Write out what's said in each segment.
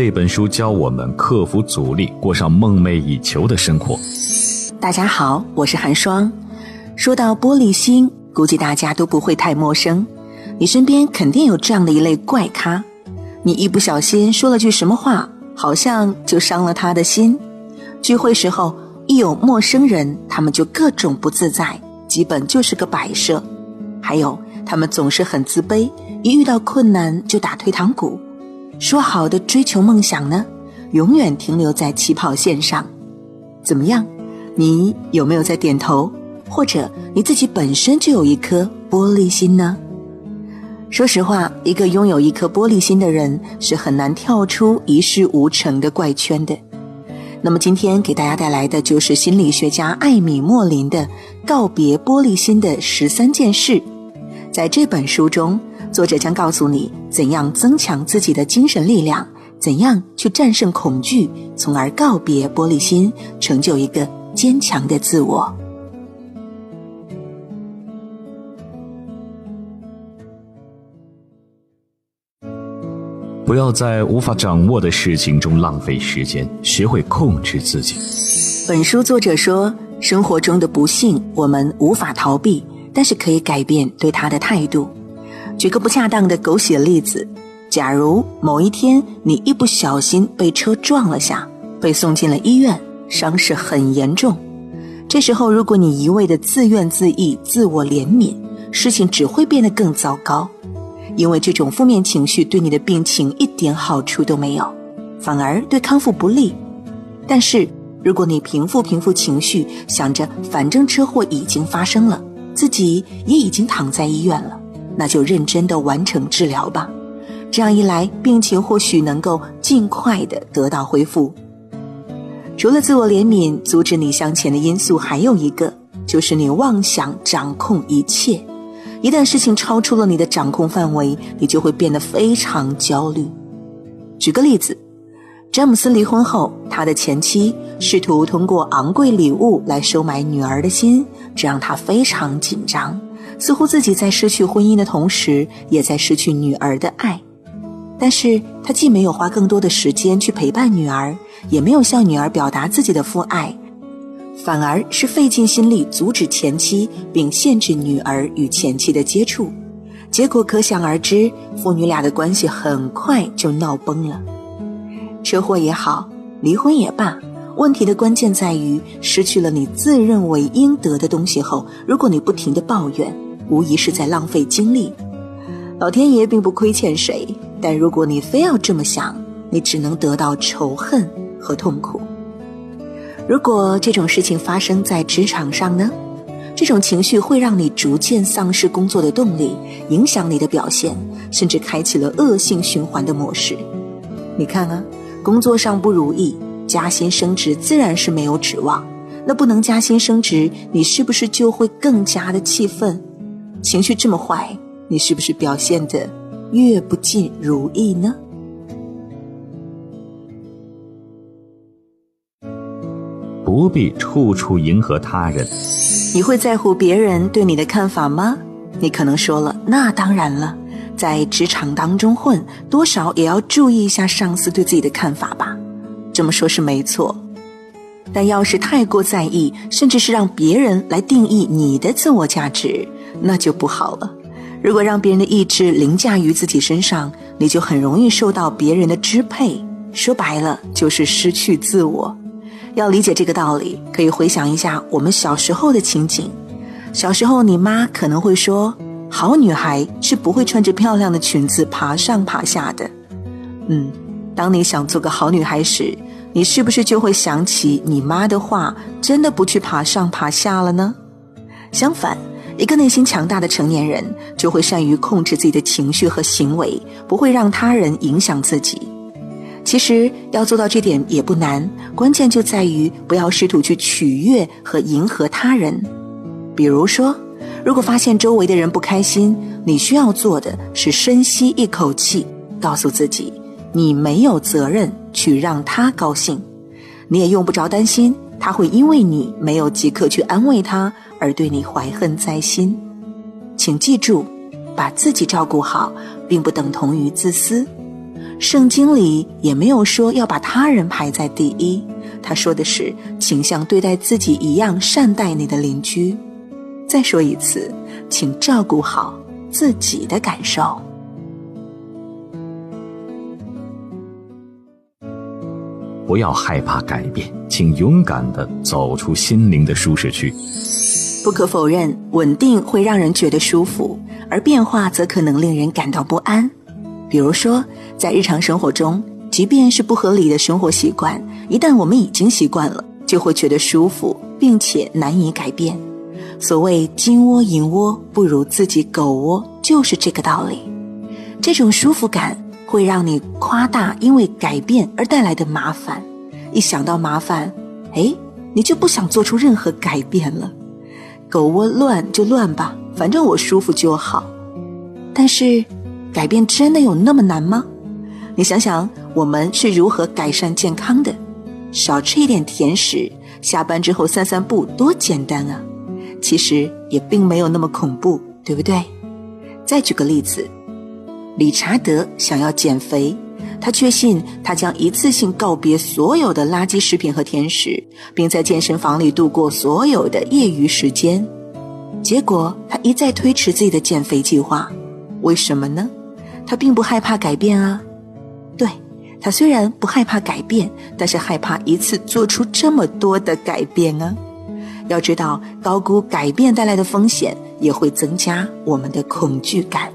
这本书教我们克服阻力，过上梦寐以求的生活。大家好，我是寒霜。说到玻璃心，估计大家都不会太陌生。你身边肯定有这样的一类怪咖，你一不小心说了句什么话，好像就伤了他的心。聚会时候一有陌生人，他们就各种不自在，基本就是个摆设。还有，他们总是很自卑，一遇到困难就打退堂鼓。说好的追求梦想呢，永远停留在起跑线上。怎么样？你有没有在点头？或者你自己本身就有一颗玻璃心呢？说实话，一个拥有一颗玻璃心的人是很难跳出一事无成的怪圈的。那么今天给大家带来的就是心理学家艾米莫林的《告别玻璃心的十三件事》。在这本书中，作者将告诉你怎样增强自己的精神力量，怎样去战胜恐惧，从而告别玻璃心，成就一个坚强的自我。不要在无法掌握的事情中浪费时间，学会控制自己。本书作者说，生活中的不幸我们无法逃避，但是可以改变对他的态度。举个不恰当的狗血例子：假如某一天你一不小心被车撞了下，被送进了医院，伤势很严重，这时候如果你一味的自怨自艾、自我怜悯，事情只会变得更糟糕。因为这种负面情绪对你的病情一点好处都没有，反而对康复不利。但是，如果你平复平复情绪，想着反正车祸已经发生了，自己也已经躺在医院了，那就认真的完成治疗吧。这样一来，病情或许能够尽快的得到恢复。除了自我怜悯阻止你向前的因素，还有一个就是你妄想掌控一切。一旦事情超出了你的掌控范围，你就会变得非常焦虑。举个例子，詹姆斯离婚后，他的前妻试图通过昂贵礼物来收买女儿的心，这让他非常紧张，似乎自己在失去婚姻的同时，也在失去女儿的爱。但是他既没有花更多的时间去陪伴女儿，也没有向女儿表达自己的父爱。反而是费尽心力阻止前妻，并限制女儿与前妻的接触，结果可想而知，父女俩的关系很快就闹崩了。车祸也好，离婚也罢，问题的关键在于失去了你自认为应得的东西后，如果你不停的抱怨，无疑是在浪费精力。老天爷并不亏欠谁，但如果你非要这么想，你只能得到仇恨和痛苦。如果这种事情发生在职场上呢？这种情绪会让你逐渐丧失工作的动力，影响你的表现，甚至开启了恶性循环的模式。你看啊，工作上不如意，加薪升职自然是没有指望。那不能加薪升职，你是不是就会更加的气愤？情绪这么坏，你是不是表现的越不尽如意呢？不必处处迎合他人。你会在乎别人对你的看法吗？你可能说了，那当然了，在职场当中混，多少也要注意一下上司对自己的看法吧。这么说是没错，但要是太过在意，甚至是让别人来定义你的自我价值，那就不好了。如果让别人的意志凌驾于自己身上，你就很容易受到别人的支配。说白了，就是失去自我。要理解这个道理，可以回想一下我们小时候的情景。小时候，你妈可能会说：“好女孩是不会穿着漂亮的裙子爬上爬下的。”嗯，当你想做个好女孩时，你是不是就会想起你妈的话，真的不去爬上爬下了呢？相反，一个内心强大的成年人就会善于控制自己的情绪和行为，不会让他人影响自己。其实要做到这点也不难，关键就在于不要试图去取悦和迎合他人。比如说，如果发现周围的人不开心，你需要做的是深吸一口气，告诉自己，你没有责任去让他高兴，你也用不着担心他会因为你没有即刻去安慰他而对你怀恨在心。请记住，把自己照顾好，并不等同于自私。圣经里也没有说要把他人排在第一，他说的是，请像对待自己一样善待你的邻居。再说一次，请照顾好自己的感受。不要害怕改变，请勇敢的走出心灵的舒适区。不可否认，稳定会让人觉得舒服，而变化则可能令人感到不安。比如说，在日常生活中，即便是不合理的生活习惯，一旦我们已经习惯了，就会觉得舒服，并且难以改变。所谓“金窝银窝不如自己狗窝”，就是这个道理。这种舒服感。会让你夸大因为改变而带来的麻烦，一想到麻烦，哎，你就不想做出任何改变了。狗窝乱就乱吧，反正我舒服就好。但是，改变真的有那么难吗？你想想，我们是如何改善健康的？少吃一点甜食，下班之后散散步，多简单啊！其实也并没有那么恐怖，对不对？再举个例子。理查德想要减肥，他确信他将一次性告别所有的垃圾食品和甜食，并在健身房里度过所有的业余时间。结果，他一再推迟自己的减肥计划。为什么呢？他并不害怕改变啊。对他虽然不害怕改变，但是害怕一次做出这么多的改变啊。要知道，高估改变带来的风险，也会增加我们的恐惧感。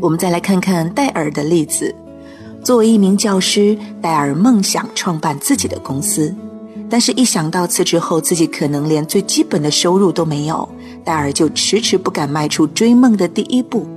我们再来看看戴尔的例子。作为一名教师，戴尔梦想创办自己的公司，但是，一想到辞职后自己可能连最基本的收入都没有，戴尔就迟迟不敢迈出追梦的第一步。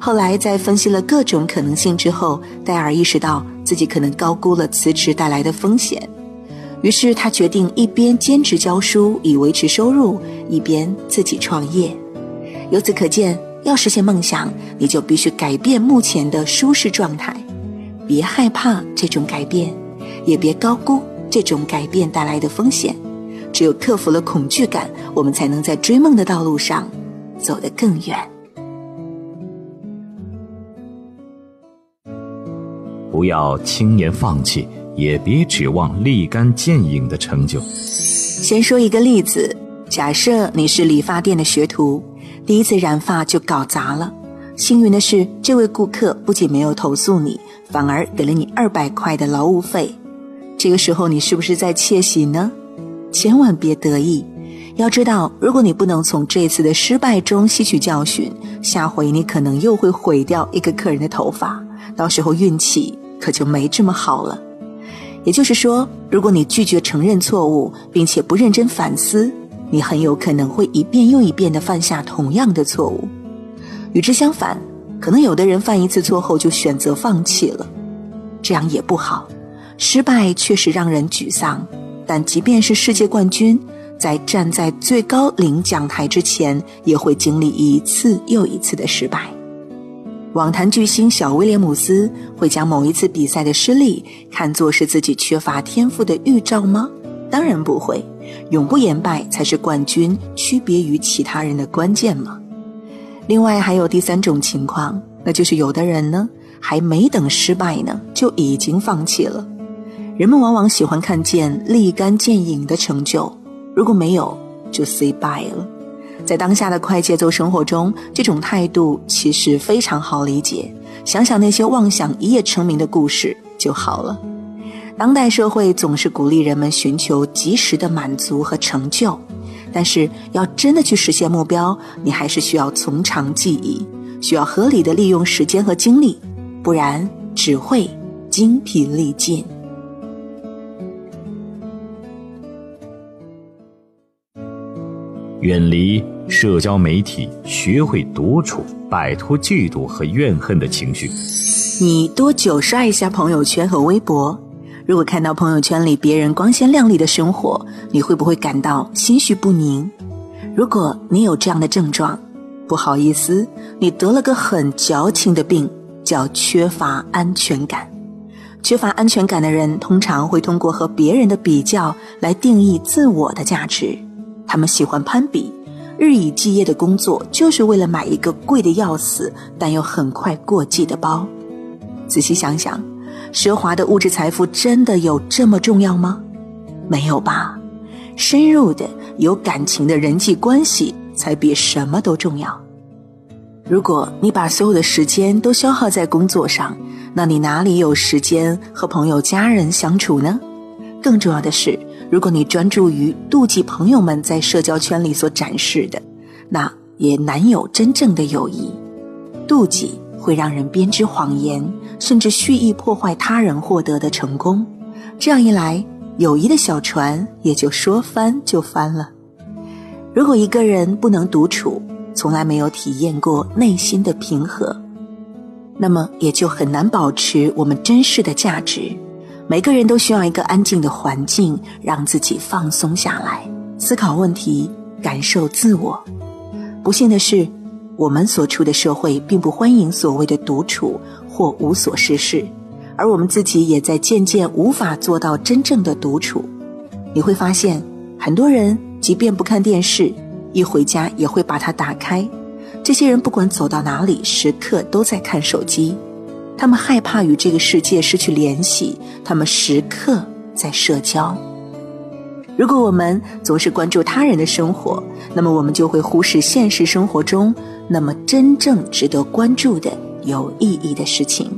后来，在分析了各种可能性之后，戴尔意识到自己可能高估了辞职带来的风险，于是他决定一边兼职教书以维持收入，一边自己创业。由此可见。要实现梦想，你就必须改变目前的舒适状态。别害怕这种改变，也别高估这种改变带来的风险。只有克服了恐惧感，我们才能在追梦的道路上走得更远。不要轻言放弃，也别指望立竿见影的成就。先说一个例子：假设你是理发店的学徒。第一次染发就搞砸了，幸运的是，这位顾客不仅没有投诉你，反而给了你二百块的劳务费。这个时候，你是不是在窃喜呢？千万别得意，要知道，如果你不能从这次的失败中吸取教训，下回你可能又会毁掉一个客人的头发，到时候运气可就没这么好了。也就是说，如果你拒绝承认错误，并且不认真反思。你很有可能会一遍又一遍地犯下同样的错误。与之相反，可能有的人犯一次错后就选择放弃了，这样也不好。失败确实让人沮丧，但即便是世界冠军，在站在最高领奖台之前，也会经历一次又一次的失败。网坛巨星小威廉姆斯会将某一次比赛的失利看作是自己缺乏天赋的预兆吗？当然不会。永不言败才是冠军区别于其他人的关键嘛。另外还有第三种情况，那就是有的人呢还没等失败呢就已经放弃了。人们往往喜欢看见立竿见影的成就，如果没有就 say bye 了。在当下的快节奏生活中，这种态度其实非常好理解。想想那些妄想一夜成名的故事就好了。当代社会总是鼓励人们寻求及时的满足和成就，但是要真的去实现目标，你还是需要从长计议，需要合理的利用时间和精力，不然只会精疲力尽。远离社交媒体，学会独处，摆脱嫉妒和怨恨的情绪。你多久刷一下朋友圈和微博？如果看到朋友圈里别人光鲜亮丽的生活，你会不会感到心绪不宁？如果你有这样的症状，不好意思，你得了个很矫情的病，叫缺乏安全感。缺乏安全感的人通常会通过和别人的比较来定义自我的价值。他们喜欢攀比，日以继夜的工作就是为了买一个贵的要死但又很快过季的包。仔细想想，奢华的物质财富真的有这么重要吗？没有吧。深入的、有感情的人际关系才比什么都重要。如果你把所有的时间都消耗在工作上，那你哪里有时间和朋友、家人相处呢？更重要的是，如果你专注于妒忌朋友们在社交圈里所展示的，那也难有真正的友谊。妒忌会让人编织谎言，甚至蓄意破坏他人获得的成功。这样一来，友谊的小船也就说翻就翻了。如果一个人不能独处，从来没有体验过内心的平和，那么也就很难保持我们真实的价值。每个人都需要一个安静的环境，让自己放松下来，思考问题，感受自我。不幸的是，我们所处的社会并不欢迎所谓的独处或无所事事，而我们自己也在渐渐无法做到真正的独处。你会发现，很多人即便不看电视。一回家也会把它打开。这些人不管走到哪里，时刻都在看手机。他们害怕与这个世界失去联系，他们时刻在社交。如果我们总是关注他人的生活，那么我们就会忽视现实生活中那么真正值得关注的有意义的事情。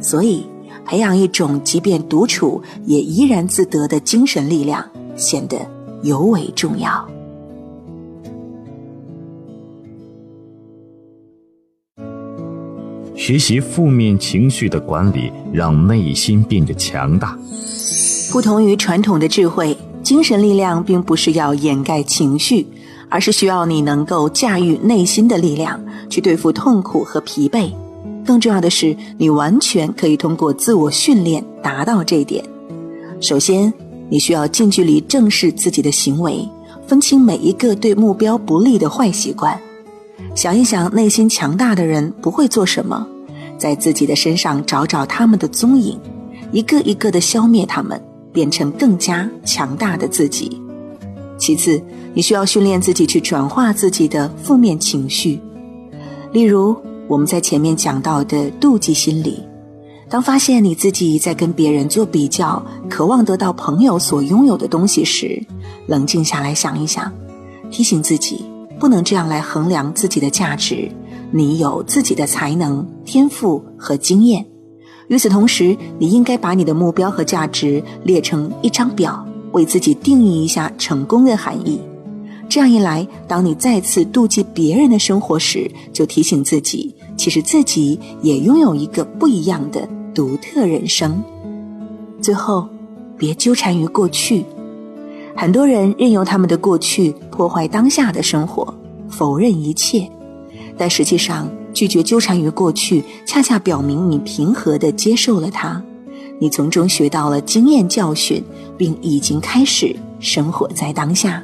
所以，培养一种即便独处也怡然自得的精神力量，显得尤为重要。学习负面情绪的管理，让内心变得强大。不同于传统的智慧，精神力量并不是要掩盖情绪，而是需要你能够驾驭内心的力量，去对付痛苦和疲惫。更重要的是，你完全可以通过自我训练达到这一点。首先，你需要近距离正视自己的行为，分清每一个对目标不利的坏习惯。想一想，内心强大的人不会做什么，在自己的身上找找他们的踪影，一个一个的消灭他们，变成更加强大的自己。其次，你需要训练自己去转化自己的负面情绪，例如我们在前面讲到的妒忌心理。当发现你自己在跟别人做比较，渴望得到朋友所拥有的东西时，冷静下来想一想，提醒自己。不能这样来衡量自己的价值。你有自己的才能、天赋和经验。与此同时，你应该把你的目标和价值列成一张表，为自己定义一下成功的含义。这样一来，当你再次妒忌别人的生活时，就提醒自己，其实自己也拥有一个不一样的独特人生。最后，别纠缠于过去。很多人任由他们的过去破坏当下的生活，否认一切，但实际上拒绝纠缠于过去，恰恰表明你平和地接受了它，你从中学到了经验教训，并已经开始生活在当下。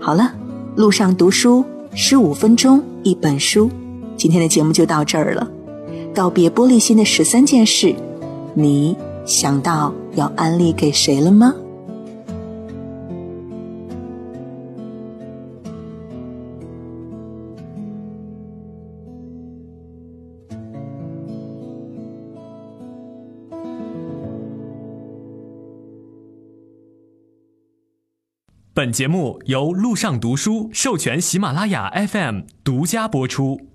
好了，路上读书十五分钟一本书，今天的节目就到这儿了。告别玻璃心的十三件事，你想到要安利给谁了吗？本节目由路上读书授权喜马拉雅 FM 独家播出。